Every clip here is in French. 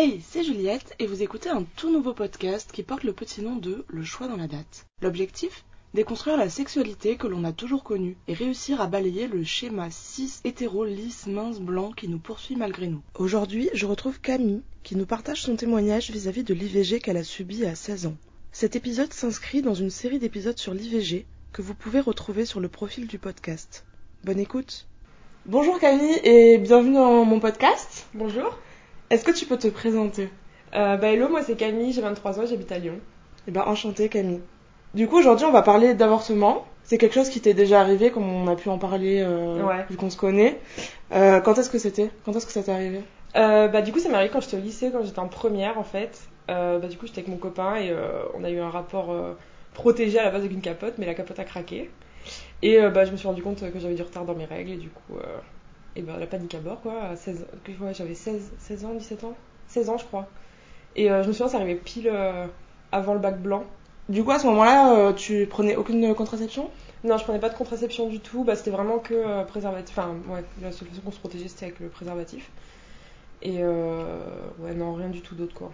Hey, c'est Juliette et vous écoutez un tout nouveau podcast qui porte le petit nom de Le choix dans la date. L'objectif? Déconstruire la sexualité que l'on a toujours connue et réussir à balayer le schéma cis hétéro lisse mince blanc qui nous poursuit malgré nous. Aujourd'hui, je retrouve Camille qui nous partage son témoignage vis-à-vis de l'IVG qu'elle a subi à 16 ans. Cet épisode s'inscrit dans une série d'épisodes sur l'IVG que vous pouvez retrouver sur le profil du podcast. Bonne écoute. Bonjour Camille et bienvenue dans mon podcast. Bonjour. Est-ce que tu peux te présenter? Euh, bah hello, moi c'est Camille, j'ai 23 ans, j'habite à Lyon. Eh ben enchantée Camille. Du coup aujourd'hui on va parler d'avortement. C'est quelque chose qui t'est déjà arrivé comme on a pu en parler euh, Ouais. vu qu'on se connaît. Euh, quand est-ce que c'était? Quand est-ce que ça t'est arrivé? Bah du coup ça m'est arrivé quand j'étais au lycée, quand j'étais en première en fait. Bah du coup j'étais avec mon copain et on a eu un rapport protégé à la base avec une capote, mais la capote a craqué. Et bah je me suis rendu compte que j'avais du retard dans mes règles et du coup, et bah la panique à bord quoi. À 16, que- ouais, j'avais 16, 16 ans, 17 ans? 16 ans je crois. Et euh, je me souviens, ça arrivait pile euh, avant le bac blanc. Du coup à ce moment-là euh, tu prenais aucune contraception? Non, je prenais pas de contraception du tout. Bah, c'était vraiment que préservatif. Enfin, ouais, la seule façon qu'on se protégeait, c'était avec le préservatif. Et euh, ouais, non, rien du tout d'autre, quoi.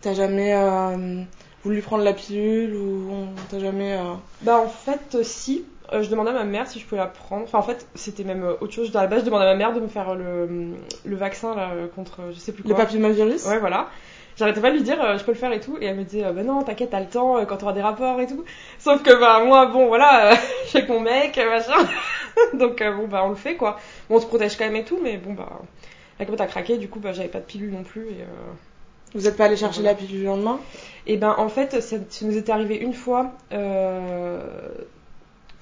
T'as jamais euh, voulu prendre la pilule ou t'a jamais euh, Bah, en fait, si. Euh, je demandais à ma mère si je pouvais la prendre. Enfin, en fait, c'était même euh, autre chose. À la base, je demandais à ma mère de me faire le, le vaccin, là, euh, contre euh, je sais plus le quoi. papillomavirus Ouais, voilà. J'arrêtais pas de lui dire, euh, je peux le faire et tout. Et elle me disait, euh, bah non, t'inquiète, t'as le temps euh, quand t'auras des rapports et tout. Sauf que, bah, moi, bon, voilà, euh, je suis avec mon mec, euh, machin. Donc, euh, bon, bah, on le fait, quoi. Bon, on se protège quand même et tout, mais bon, bah, la capote a craqué, du coup, bah, j'avais pas de pilule non plus. Et, euh, Vous êtes pas allé chercher Voilà. la pilule le lendemain? Et ben, en fait, ça, ça nous était arrivé une fois, euh,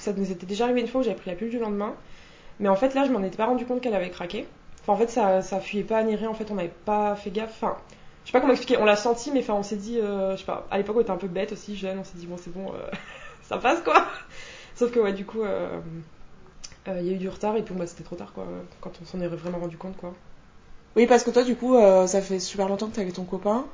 ça nous était déjà arrivé une fois où j'avais pris la pilule du lendemain. Mais en fait, là, je m'en étais pas rendu compte qu'elle avait craqué. Enfin, en fait, ça, ça fuyait pas ni rien. En fait, on n'avait pas fait gaffe. Enfin, je sais pas comment expliquer. On l'a senti, mais enfin, on s'est dit, euh, je sais pas. À l'époque, on était un peu bête aussi, jeune. On s'est dit, bon, c'est bon, euh, ça passe quoi. Sauf que, ouais, du coup, euh, il y a eu du retard et puis, bah, c'était trop tard quoi. Quand on s'en est vraiment rendu compte quoi. Oui parce que toi du coup ça fait super longtemps que t'es avec ton copain.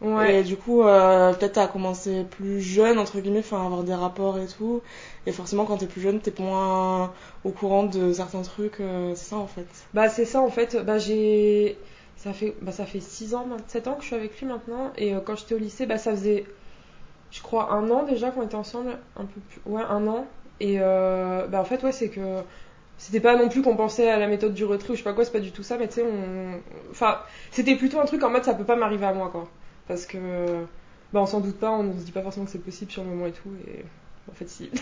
Ouais. Et du coup, euh, peut-être t'as commencé plus jeune, entre guillemets, enfin, à avoir des rapports et tout. Et forcément, quand t'es plus jeune, t'es moins au courant de certains trucs. euh, c'est ça, en fait. Bah c'est ça en fait, bah j'ai ça fait bah ça fait 6 ans, 7 ans que je suis avec lui maintenant et euh, quand j'étais au lycée, bah ça faisait je crois un an déjà qu'on était ensemble, un peu plus ouais, un an et euh, bah en fait ouais, c'est que c'était pas non plus qu'on pensait à la méthode du retrait ou je sais pas quoi, c'est pas du tout ça, mais tu sais on enfin, c'était plutôt un truc en mode ça peut pas m'arriver à moi quoi parce que bah on s'en doute pas, on se dit pas forcément que c'est possible sur le moment et tout et en fait si.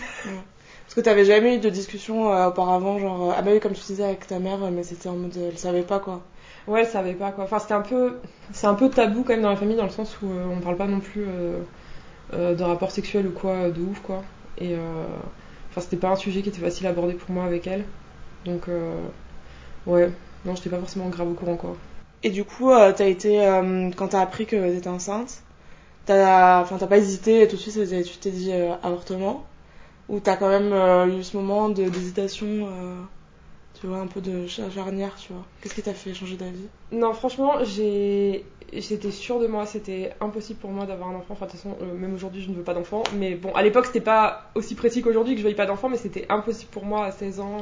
Parce que t'avais jamais eu de discussion euh, auparavant, genre, euh, ah bah oui, comme tu disais avec ta mère, mais c'était en mode, euh, elle savait pas, quoi. Ouais, elle savait pas quoi. Enfin, c'était un peu, c'est un peu tabou quand même dans la famille dans le sens où euh, on parle pas non plus euh, euh, de rapports sexuels ou quoi euh, de ouf quoi. Et euh, enfin, c'était pas un sujet qui était facile à aborder pour moi avec elle. Donc euh, ouais, non, j'étais pas forcément grave au courant quoi. Et du coup, euh, t'as été, euh, quand t'as appris que t'étais enceinte, t'as, enfin, t'as pas hésité et tout de suite, tu t'es dit euh, avortement? Ou t'as quand même euh, eu ce moment d'hésitation, tu vois, un peu de cha- charnière, tu vois? Qu'est-ce qui t'a fait changer d'avis? Non, franchement, j'étais sûre de moi. C'était impossible pour moi d'avoir un enfant. Enfin, de toute façon, même aujourd'hui, je ne veux pas d'enfant. Mais bon, à l'époque, c'était pas aussi précis qu'aujourd'hui que je veuille pas d'enfant, mais c'était impossible pour moi à 16 ans.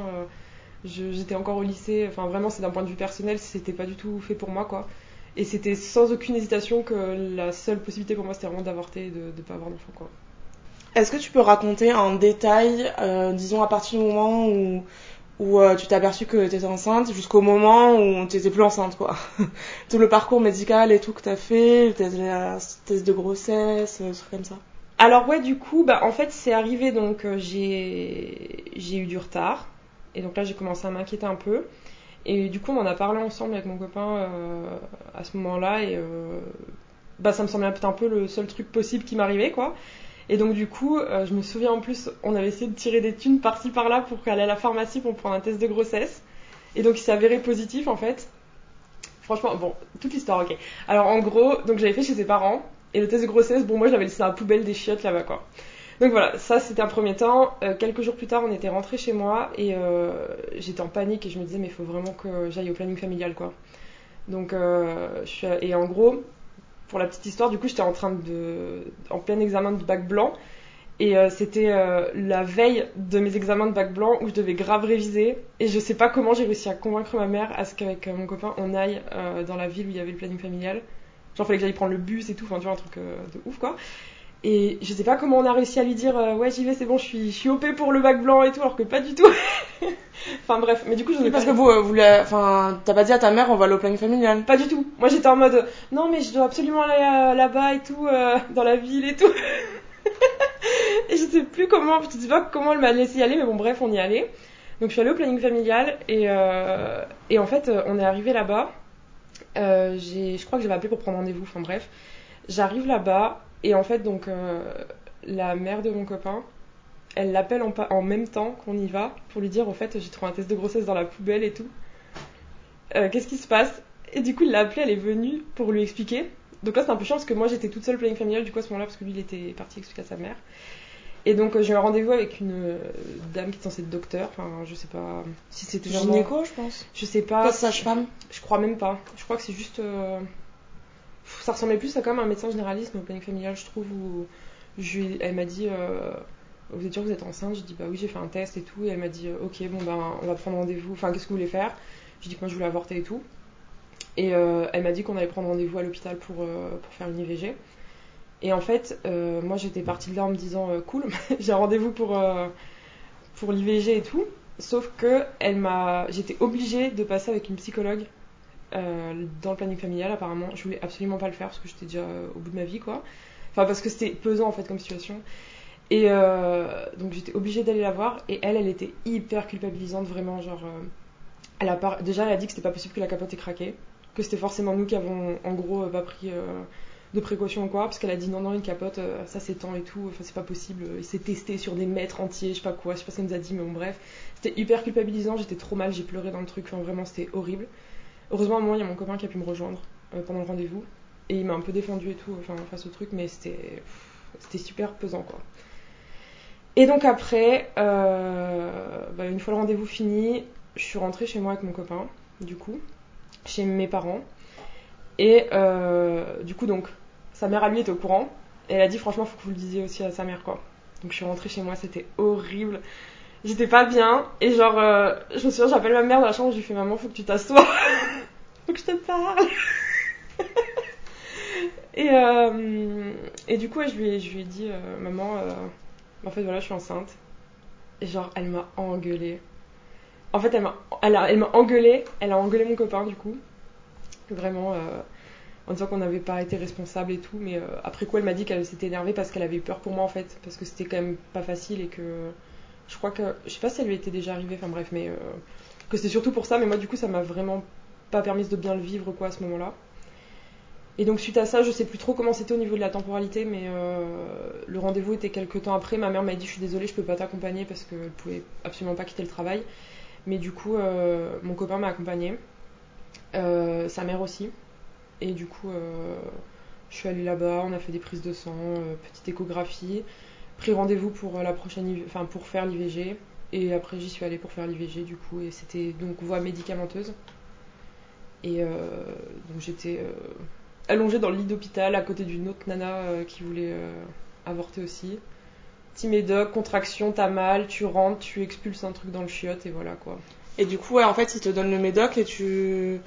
J'étais encore au lycée. Enfin, vraiment, c'est d'un point de vue personnel, c'était pas du tout fait pour moi, quoi. Et c'était sans aucune hésitation que la seule possibilité pour moi, c'était vraiment d'avorter et de, de pas avoir d'enfant, quoi. Est-ce que tu peux raconter en détail, euh, disons à partir du moment où, où euh, tu t'es aperçu que t'étais enceinte jusqu'au moment où t'étais plus enceinte, quoi? Tout le parcours médical et tout que t'as fait, la test de grossesse, euh, trucs comme ça. Alors ouais, du coup, bah en fait, c'est arrivé donc euh, j'ai j'ai eu du retard et donc là j'ai commencé à m'inquiéter un peu et du coup on en a parlé ensemble avec mon copain euh, à ce moment-là et euh, bah ça me semblait un peu le seul truc possible qui m'arrivait quoi. Et donc du coup, euh, je me souviens en plus, on avait essayé de tirer des thunes par-ci par-là pour aller à la pharmacie pour prendre un test de grossesse et donc il s'est avéré positif en fait. Franchement, bon, toute l'histoire, ok. Alors en gros, donc j'avais fait chez ses parents et le test de grossesse, bon moi je l'avais laissé dans la poubelle des chiottes là-bas quoi. Donc voilà, ça c'était un premier temps. Euh, quelques jours plus tard, on était rentré chez moi et euh, j'étais en panique et je me disais mais il faut vraiment que j'aille au planning familial quoi. Donc euh, et en gros, pour la petite histoire, du coup j'étais en train de en plein examen de bac blanc et c'était la veille de mes examens de bac blanc où je devais grave réviser et je sais pas comment j'ai réussi à convaincre ma mère à ce qu'avec mon copain on aille dans la ville où il y avait le planning familial Genre, fallait que j'aille prendre le bus et tout, enfin, tu vois, un truc de ouf, quoi. Et je sais pas comment on a réussi à lui dire, euh, ouais, j'y vais, c'est bon, je suis, je suis OP pour le bac blanc et tout, alors que pas du tout. enfin, bref, mais du coup, je Oui, parce que vous, euh, vous enfin, t'as pas dit à ta mère, on va aller au planning familial. Pas du tout. Moi, j'étais en mode, non, mais je dois absolument aller euh, là-bas et tout, euh, dans la ville et tout. et je sais plus comment, je sais pas comment elle m'a laissé y aller, mais bon, bref, on y allait. Donc, je suis allée au planning familial et, et en fait, on est arrivé là-bas. Je crois que j'avais appelé pour prendre rendez-vous, enfin bref. J'arrive là-bas et en fait, donc, euh, la mère de mon copain, elle l'appelle en, même temps qu'on y va pour lui dire, au fait, j'ai trouvé un test de grossesse dans la poubelle et tout. Euh, Qu'est-ce qui se passe? Et du coup, il l'a appelée, elle est venue pour lui expliquer. Donc là, c'est un peu chiant parce que moi, j'étais toute seule planning familial du coup à ce moment-là parce que lui, il était parti expliquer à sa mère. Et donc, euh, j'ai eu un rendez-vous avec une dame qui est censée être docteur. Enfin, je sais pas si c'était vraiment... Gynéco, je pense. Je sais pas. Pas sage-femme. Je crois même pas. Je crois que c'est juste. euh, Ça ressemblait plus à comme un médecin généraliste, mais au planning familial, je trouve. Où je Elle m'a dit euh, Vous êtes sûr que vous êtes enceinte? J'ai dit Bah oui, j'ai fait un test et tout. Et elle m'a dit euh, Ok, bon ben, on va prendre rendez-vous. Enfin, qu'est-ce que vous voulez faire? J'ai dit que moi, je voulais avorter et tout. Et euh, elle m'a dit qu'on allait prendre rendez-vous à l'hôpital pour, pour faire une IVG. Et en fait, moi, j'étais partie de là en me disant Cool, j'ai un rendez-vous pour, pour l'IVG et tout. Sauf que elle m'a, j'étais obligée de passer avec une psychologue dans le planning familial. Apparemment, je voulais absolument pas le faire parce que j'étais déjà euh, au bout de ma vie, quoi. Enfin, parce que c'était pesant en fait comme situation. Et euh, donc j'étais obligée d'aller la voir. Et elle, elle était hyper culpabilisante, vraiment. Genre, euh, elle a déjà, elle a dit que c'était pas possible que la capote ait craqué, que c'était forcément nous qui avons, en gros, euh, pas pris euh, de précautions ou quoi, parce qu'elle a dit non, non, une capote, euh, ça s'étend et tout. Enfin, c'est pas possible. Il s'est testé sur des mètres entiers, je sais pas quoi, je sais pas ce qu'elle nous a dit, mais bon, bref. C'était hyper culpabilisant, j'étais trop mal, j'ai pleuré dans le truc, enfin vraiment c'était horrible. Heureusement, il y a mon copain qui a pu me rejoindre euh, pendant le rendez-vous, et il m'a un peu défendu et tout, enfin face au truc, mais c'était c'était super pesant quoi. Et donc après, euh, bah, une fois le rendez-vous fini, je suis rentrée chez moi avec mon copain, du coup, chez mes parents, et euh, du coup donc, sa mère à lui était au courant, et elle a dit franchement faut que vous le disiez aussi à sa mère quoi. Donc je suis rentrée chez moi, c'était horrible j'étais pas bien et genre euh, je me souviens j'appelle ma mère dans la chambre je lui fais maman faut que tu t'assoies. Faut que je te parle. Et euh, et du coup je lui ai, je lui ai dit euh, maman en fait voilà je suis enceinte. Et genre elle m'a engueulée. En fait elle m'a elle a- elle m'a engueulée. Elle a engueulé mon copain du coup. Vraiment en disant qu'on n'avait pas été responsable et tout. Mais après quoi elle m'a dit qu'elle s'était énervée parce qu'elle avait eu peur pour moi en fait. Parce que c'était quand même pas facile et que je crois que je sais pas si elle lui était déjà arrivée enfin bref mais euh, que c'était surtout pour ça mais moi du coup ça m'a vraiment pas permis de bien le vivre quoi à ce moment-là. Et donc suite à ça je sais plus trop comment c'était au niveau de la temporalité mais euh, le rendez-vous était quelques temps après. Ma mère m'a dit je suis désolée je peux pas t'accompagner parce qu'elle pouvait absolument pas quitter le travail. Mais du coup euh, mon copain m'a accompagnée. Sa mère aussi. Et du coup je suis allée là-bas on a fait des prises de sang petite échographie pris rendez-vous pour euh, la prochaine enfin pour faire l'IVG et après j'y suis allée pour faire l'IVG du coup et c'était donc voie médicamenteuse. Et euh, donc j'étais euh, allongée dans le lit d'hôpital à côté d'une autre nana euh, qui voulait avorter aussi. Petit médoc contraction t'as mal tu rentres tu expulses un truc dans le chiotte et voilà quoi. Et du coup, ouais, en fait, ils te donnent le médoc et tu,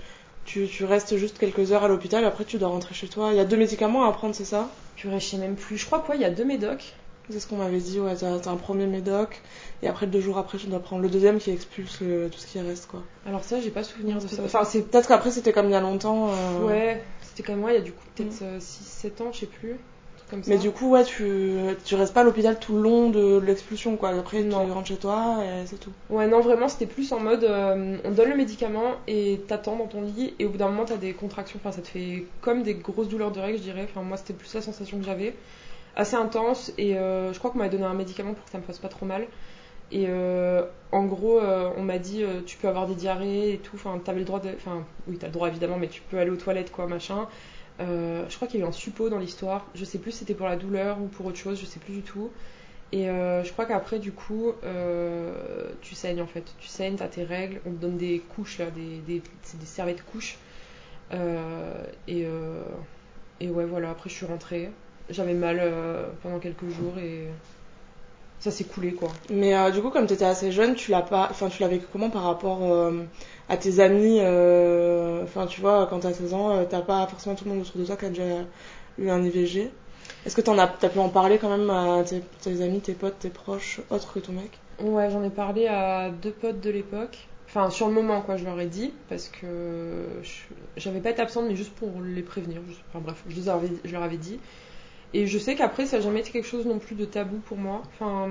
tu, tu restes juste quelques heures à l'hôpital. Après, tu dois rentrer chez toi. Il y a deux médicaments à prendre, c'est ça? Purée je sais même plus. Je crois quoi il y a deux médocs C'est ce qu'on m'avait dit. Ouais, t'as un premier médoc et après deux jours après, tu dois prendre le deuxième qui expulse le- tout ce qui reste, quoi. alors ça j'ai pas souvenir de ça enfin c'est Peut-être qu'après, c'était comme il y a longtemps. euh, ouais c'était même moi il y a du coup peut-être 6-7 ans je sais plus comme ça Mais du coup, ouais, tu, tu restes pas à l'hôpital tout le long de l'expulsion, quoi. Après, Non. tu rentres chez toi et c'est tout. Ouais, non, vraiment, c'était plus en mode euh, on donne le médicament et t'attends dans ton lit, et au bout d'un moment, t'as des contractions, enfin, ça te fait comme des grosses douleurs de règles, je dirais. Enfin, moi, c'était plus la sensation que j'avais, assez intense, et euh, je crois qu'on m'avait donné un médicament pour que ça me fasse pas trop mal. Et euh, en gros, euh, on m'a dit tu peux avoir des diarrhées et tout, enfin, t'avais le droit de. Enfin, oui, t'as le droit évidemment, mais tu peux aller aux toilettes, quoi, machin. Je crois qu'il y a eu un suppôt dans l'histoire, je sais plus si c'était pour la douleur ou pour autre chose, je sais plus du tout. Et je crois qu'après, du coup, tu saignes en fait. Tu saignes, t'as tes règles, on te donne des couches là, des, des, des serviettes couches. Et, et ouais, voilà, après je suis rentrée. J'avais mal euh, pendant quelques jours et, ça s'est coulé quoi. Mais euh, du coup, comme tu étais assez jeune, tu l'as pas, enfin, tu l'as vécu comment par rapport euh, à tes amis euh, Enfin, tu vois, quand t'as 16 ans, euh, t'as pas forcément tout le monde autour de toi qui a déjà eu un IVG. Est-ce que t'en as, t'as pu en parler quand même à tes, tes amis, tes potes, tes proches, autres que ton mec? Ouais, j'en ai parlé à deux potes de l'époque. Enfin, sur le moment, quoi, je leur ai dit, parce que je- j'avais pas été absente, mais juste pour les prévenir. Enfin bref, je, les avais- je leur avais dit. Et je sais qu'après, ça n'a jamais été quelque chose non plus de tabou pour moi. Enfin,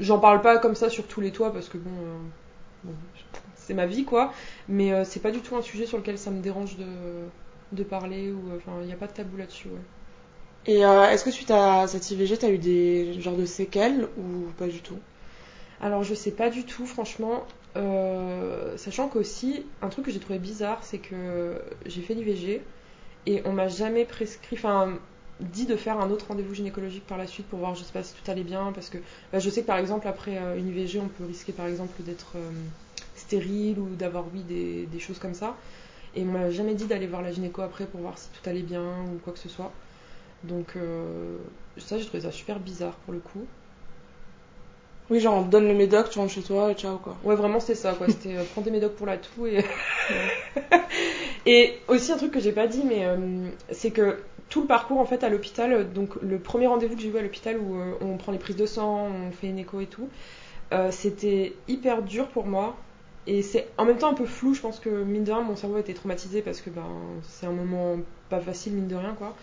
j'en parle pas comme ça sur tous les toits, parce que bon, euh, bon, c'est ma vie, quoi. Mais euh, c'est pas du tout un sujet sur lequel ça me dérange de, de parler, ou euh, enfin, il n'y a pas de tabou là-dessus, ouais. Et euh, est-ce que suite à cette IVG, t'as eu des genres de séquelles ou pas du tout? Alors je sais pas du tout, franchement. Sachant qu'aussi, un truc que j'ai trouvé bizarre, c'est que j'ai fait l'IVG et on m'a jamais prescrit, enfin dit de faire un autre rendez-vous gynécologique par la suite pour voir, je sais pas si tout allait bien, parce que bah, je sais que par exemple après euh, une IVG, on peut risquer par exemple d'être euh, stérile ou d'avoir oui des, des choses comme ça. Et on m'a jamais dit d'aller voir la gynéco après pour voir si tout allait bien ou quoi que ce soit. Donc euh, ça, j'ai trouvé ça super bizarre pour le coup. Oui, genre on te donne le médoc, tu rentres chez toi et ciao quoi. Ouais, vraiment, c'était ça, quoi. C'était prends des médocs pour la toux et. et aussi, un truc que j'ai pas dit, mais euh, c'est que tout le parcours, en fait, à l'hôpital, euh, donc le premier rendez-vous que j'ai eu à l'hôpital où euh, on prend les prises de sang, on fait une écho et tout, c'était hyper dur pour moi. Et c'est en même temps un peu flou, je pense que mine de rien, mon cerveau été traumatisé parce que ben, c'est un moment pas facile, mine de rien, quoi.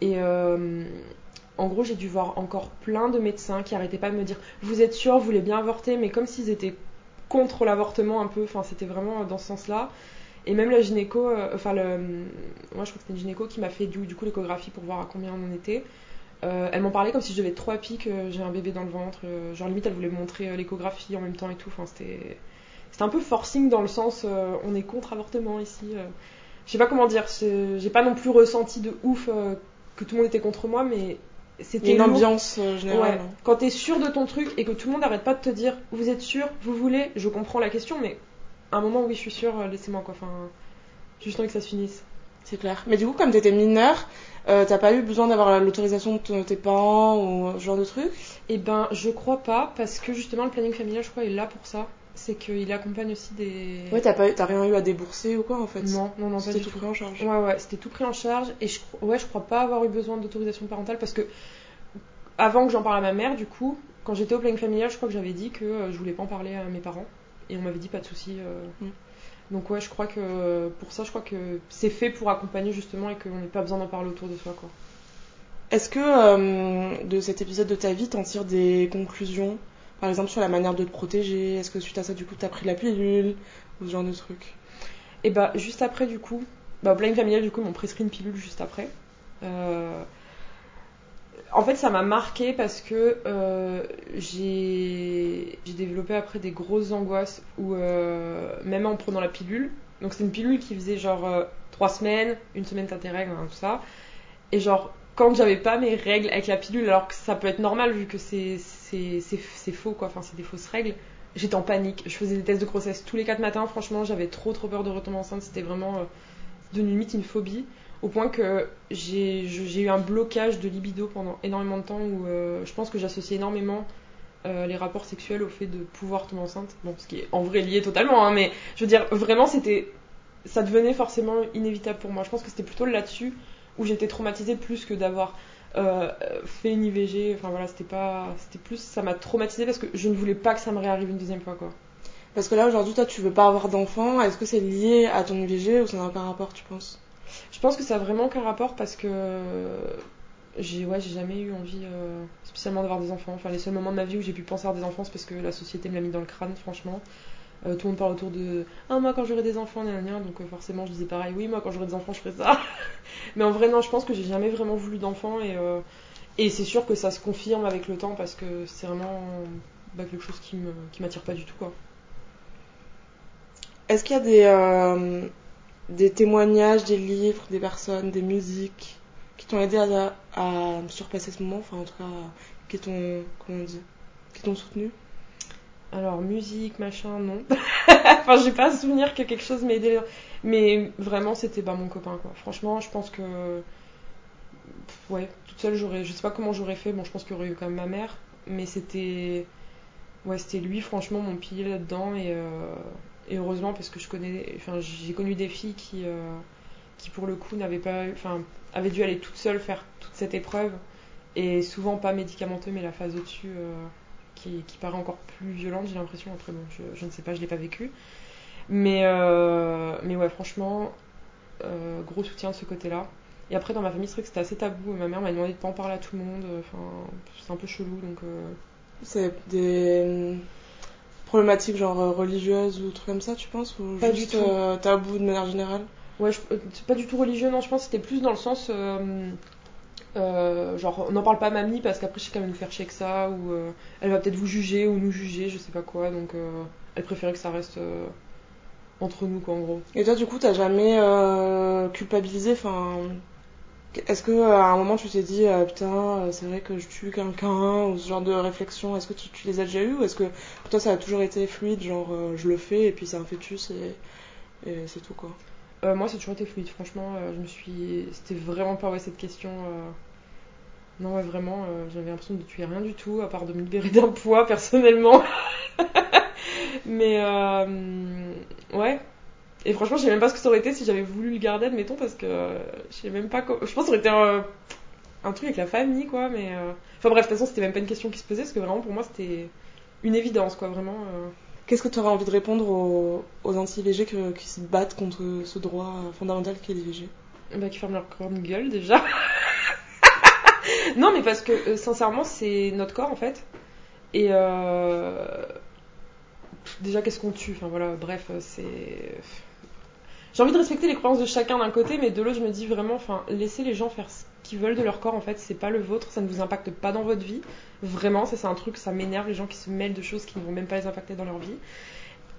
Et en gros, j'ai dû voir encore plein de médecins qui arrêtaient pas de me dire Vous êtes sûr, vous voulez bien avorter, mais comme s'ils étaient contre l'avortement un peu, enfin, c'était vraiment dans ce sens-là. Et même la gynéco, euh, enfin, le, moi je crois que c'était une gynéco qui m'a fait du, du coup l'échographie pour voir à combien on en était. Euh, elle m'en parlait comme si je devais être trop à pic, euh, j'ai un bébé dans le ventre. euh, genre limite, elle voulait me montrer l'échographie en même temps et tout. Enfin, c'était, c'était un peu forcing dans le sens on est contre avortement ici. Je sais pas comment dire, j'ai pas non plus ressenti de ouf que tout le monde était contre moi, mais c'était une ambiance euh, Ouais, générale. hein. quand t'es sûr de ton truc et que tout le monde n'arrête pas de te dire vous êtes sûr, vous voulez, je comprends la question, mais un moment oui je suis sûre, euh, laissez-moi quoi. Enfin, juste envie que ça se finisse. C'est clair. Mais du coup, comme t'étais mineure, euh, t'as pas eu besoin d'avoir l'autorisation de tes parents ou ce genre de truc? Eh ben je crois pas parce que justement le planning familial je crois est là pour ça. C'est qu'il accompagne aussi des. Ouais, t'as pas, t'as rien eu à débourser ou quoi en fait? Non, non, non, pas C'était du tout tout. pris en charge. Ouais, ouais, c'était tout pris en charge et je, ouais, je crois pas avoir eu besoin d'autorisation parentale parce que avant que j'en parle à ma mère, du coup, quand j'étais au planning familial, je crois que j'avais dit que euh, je voulais pas en parler à mes parents et on m'avait dit pas de souci. euh. Mm. Donc ouais, je crois que pour ça, je crois que c'est fait pour accompagner justement et qu'on n'ait pas besoin d'en parler autour de soi, quoi. Est-ce que euh, de cet épisode de ta vie, t'en tires des conclusions? Par exemple, sur la manière de te protéger Est-ce que suite à ça, du coup, t'as pris la pilule? Ou ce genre de truc? Et bah juste après du coup, bah, au planning familial du coup ils m'ont prescrit une pilule juste après. Euh, En fait ça m'a marqué parce que euh, j'ai développé après des grosses angoisses où euh, même en prenant la pilule, donc c'est une pilule qui faisait genre euh, trois semaines, une semaine t'as règles, hein, tout ça, et genre quand j'avais pas mes règles avec la pilule, alors que ça peut être normal vu que c'est faux quoi, enfin c'est des fausses règles, j'étais en panique. Je faisais des tests de grossesse tous les quatre matins. Franchement, j'avais trop trop peur de retomber enceinte. C'était vraiment euh, devenu limite une phobie. Au point que j'ai eu un blocage de libido pendant énormément de temps où euh, je pense que j'associais énormément euh, les rapports sexuels au fait de pouvoir tomber enceinte. Bon, ce qui est en vrai lié totalement, hein, mais je veux dire, vraiment, c'était. Ça devenait forcément inévitable pour moi. Je pense que c'était plutôt là-dessus où j'étais traumatisée plus que d'avoir euh, fait une IVG. Enfin voilà, c'était pas. C'était plus. Ça m'a traumatisée parce que je ne voulais pas que ça me réarrive une deuxième fois, quoi. Parce que là, aujourd'hui, toi, tu veux pas avoir d'enfant. Est-ce que c'est lié à ton IVG ou ça n'a aucun rapport, tu penses? Je pense que ça a vraiment aucun rapport parce que j'ai ouais, jamais eu envie euh, spécialement d'avoir des enfants. Enfin, les seuls moments de ma vie où j'ai pu penser à des enfants, c'est parce que la société me l'a mis dans le crâne, franchement. Euh, tout le monde parle autour de Ah, moi quand j'aurai des enfants, gna, gna. donc euh, forcément je disais pareil, oui, moi quand j'aurai des enfants, je ferai ça. Mais en vrai, non, je pense que j'ai jamais vraiment voulu d'enfants et, euh, et c'est sûr que ça se confirme avec le temps parce que c'est vraiment bah, quelque chose qui me qui m'attire pas du tout, quoi. Est-ce qu'il y a des, euh, des témoignages, des livres, des personnes, des musiques qui t'ont aidé à, à surpasser ce moment Enfin, en tout cas, qui t'ont. Comment on dit Qui t'ont soutenu? Alors, musique, machin, non. enfin, j'ai pas à souvenir que quelque chose m'ait aidé. Mais vraiment, c'était bah, mon copain, quoi. Franchement, je pense que. Ouais, toute seule, j'aurais. Je sais pas comment j'aurais fait. Bon, je pense qu'il y aurait eu quand même ma mère. mais c'était. Ouais, c'était lui, franchement, mon pilier là-dedans. Et, et heureusement, parce que je connais. Enfin, j'ai connu des filles qui, qui pour le coup, n'avaient pas. Enfin, avaient dû aller toutes seules faire toute cette épreuve. Et souvent pas médicamenteux, mais la phase au-dessus qui, qui, paraît encore plus violente, j'ai l'impression. Après, bon, je, je, ne sais pas, je l'ai pas vécu. Mais, mais ouais, franchement, gros soutien de ce côté-là. Et après, dans ma famille, c'est vrai que c'était assez tabou. Ma mère m'a demandé de pas en parler à tout le monde. Enfin, c'est un peu chelou, donc. Euh... C'est des problématiques genre euh, religieuses ou trucs comme ça, tu penses Ou pas juste du tout. Euh, tabou de manière générale? Ouais, je... c'est pas du tout religieux, non. Je pense que c'était plus dans le sens. Euh, genre, on n'en parle pas à mamie parce qu'après, je sais qu'elle va nous faire chier que ça, ou elle va peut-être vous juger ou nous juger, je sais pas quoi. Donc, elle préférait que ça reste entre nous, quoi, en gros. Et toi, du coup, t'as jamais culpabilisé, enfin est-ce que à un moment tu t'es dit ah, putain c'est vrai que je tue quelqu'un ou ce genre de réflexion est-ce que tu, les as déjà eu ou est-ce que pour toi ça a toujours été fluide genre euh, je le fais et puis c'est un fœtus et, c'est tout quoi? Euh, moi ça a toujours été fluide franchement euh, je me suis c'était vraiment pas ouais cette question non ouais vraiment j'avais l'impression de tuer rien du tout à part de me libérer d'un poids personnellement. Mais ouais et franchement, je sais même pas ce que ça aurait été si j'avais voulu le garder, admettons, parce que euh, je sais même pas. quoi. Je pense que ça aurait été un, un, truc avec la famille, quoi. Mais euh... enfin bref, de toute façon, c'était même pas une question qui se posait, parce que vraiment pour moi, c'était une évidence, quoi, vraiment. Euh... Qu'est-ce que tu aurais envie de répondre aux, aux anti-IVG qui se battent contre ce droit fondamental qui est l'IVG Bah, qui ferment leur grande gueule déjà. non, mais parce que euh, sincèrement, c'est notre corps en fait. Et euh, déjà, qu'est-ce qu'on tue? Enfin voilà, bref, c'est j'ai envie de respecter les croyances de chacun d'un côté, mais de l'autre, je me dis vraiment, enfin, laissez les gens faire ce qu'ils veulent de leur corps, en fait, c'est pas le vôtre, ça ne vous impacte pas dans votre vie. Vraiment, ça c'est un truc, ça m'énerve les gens qui se mêlent de choses qui ne vont même pas les impacter dans leur vie.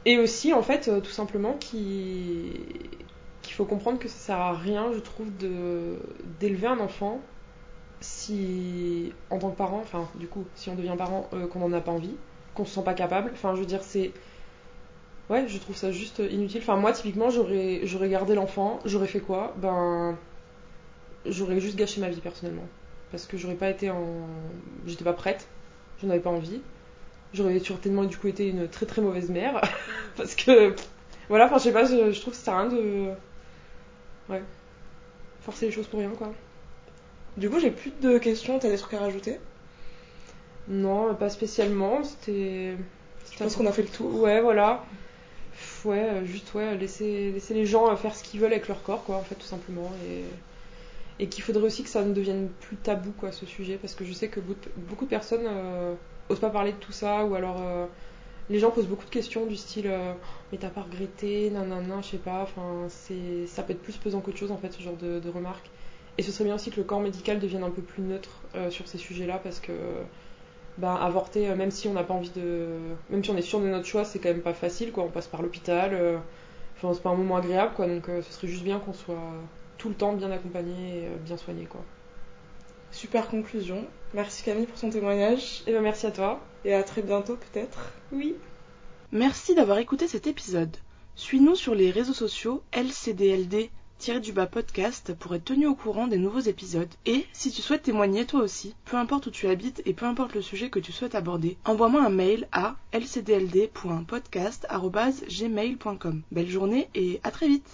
Et aussi, en fait, euh, tout simplement, qu'il faut comprendre que ça sert à rien, je trouve, d'élever un enfant si, en tant que parent, enfin, du coup, si on devient parent, euh, qu'on n'en a pas envie, qu'on se sent pas capable. Enfin, je veux dire, c'est ouais, je trouve ça juste inutile. Enfin, moi, typiquement, j'aurais, j'aurais gardé l'enfant, j'aurais fait quoi? Ben, j'aurais juste gâché ma vie personnellement. Parce que j'aurais pas été en. J'étais pas prête, j'en avais pas envie. J'aurais certainement, du coup, été une très très mauvaise mère. parce que. Voilà, enfin, je sais pas, je, je trouve que ça sert à rien de. Ouais. Forcer les choses pour rien, quoi. Du coup, j'ai plus de questions, t'as des trucs à rajouter? Non, pas spécialement, c'était. Je pense qu'on a fait le tour. Ouais, voilà ouais, euh, juste ouais, laisser, laisser les gens euh, faire ce qu'ils veulent avec leur corps, quoi, en fait, tout simplement. Et, et qu'il faudrait aussi que ça ne devienne plus tabou, quoi, ce sujet, parce que je sais que beaucoup de personnes euh, osent pas parler de tout ça, ou alors euh, les gens posent beaucoup de questions du style mais t'as pas regretté, nanana, je sais pas, enfin, ça peut être plus pesant qu'autre chose, en fait, ce genre de, de remarques. Et ce serait bien aussi que le corps médical devienne un peu plus neutre sur ces sujets-là, parce que bah, avorter, euh, même si on n'a pas envie de. Même si on est sûr de notre choix, c'est quand même pas facile, quoi. On passe par l'hôpital. Euh, enfin, c'est pas un moment agréable, quoi. Donc, euh, ce serait juste bien qu'on soit tout le temps bien accompagné et bien soigné, quoi. Super conclusion. Merci Camille pour ton témoignage. Et ben merci à toi. Et à très bientôt, peut-être. Oui. Merci d'avoir écouté cet épisode. Suis-nous sur les réseaux sociaux LCDLD du bas podcast pour être tenu au courant des nouveaux épisodes. Et si tu souhaites témoigner toi aussi, peu importe où tu habites et peu importe le sujet que tu souhaites aborder, envoie-moi un mail à lcdld.podcast.gmail.com. Belle journée et à très vite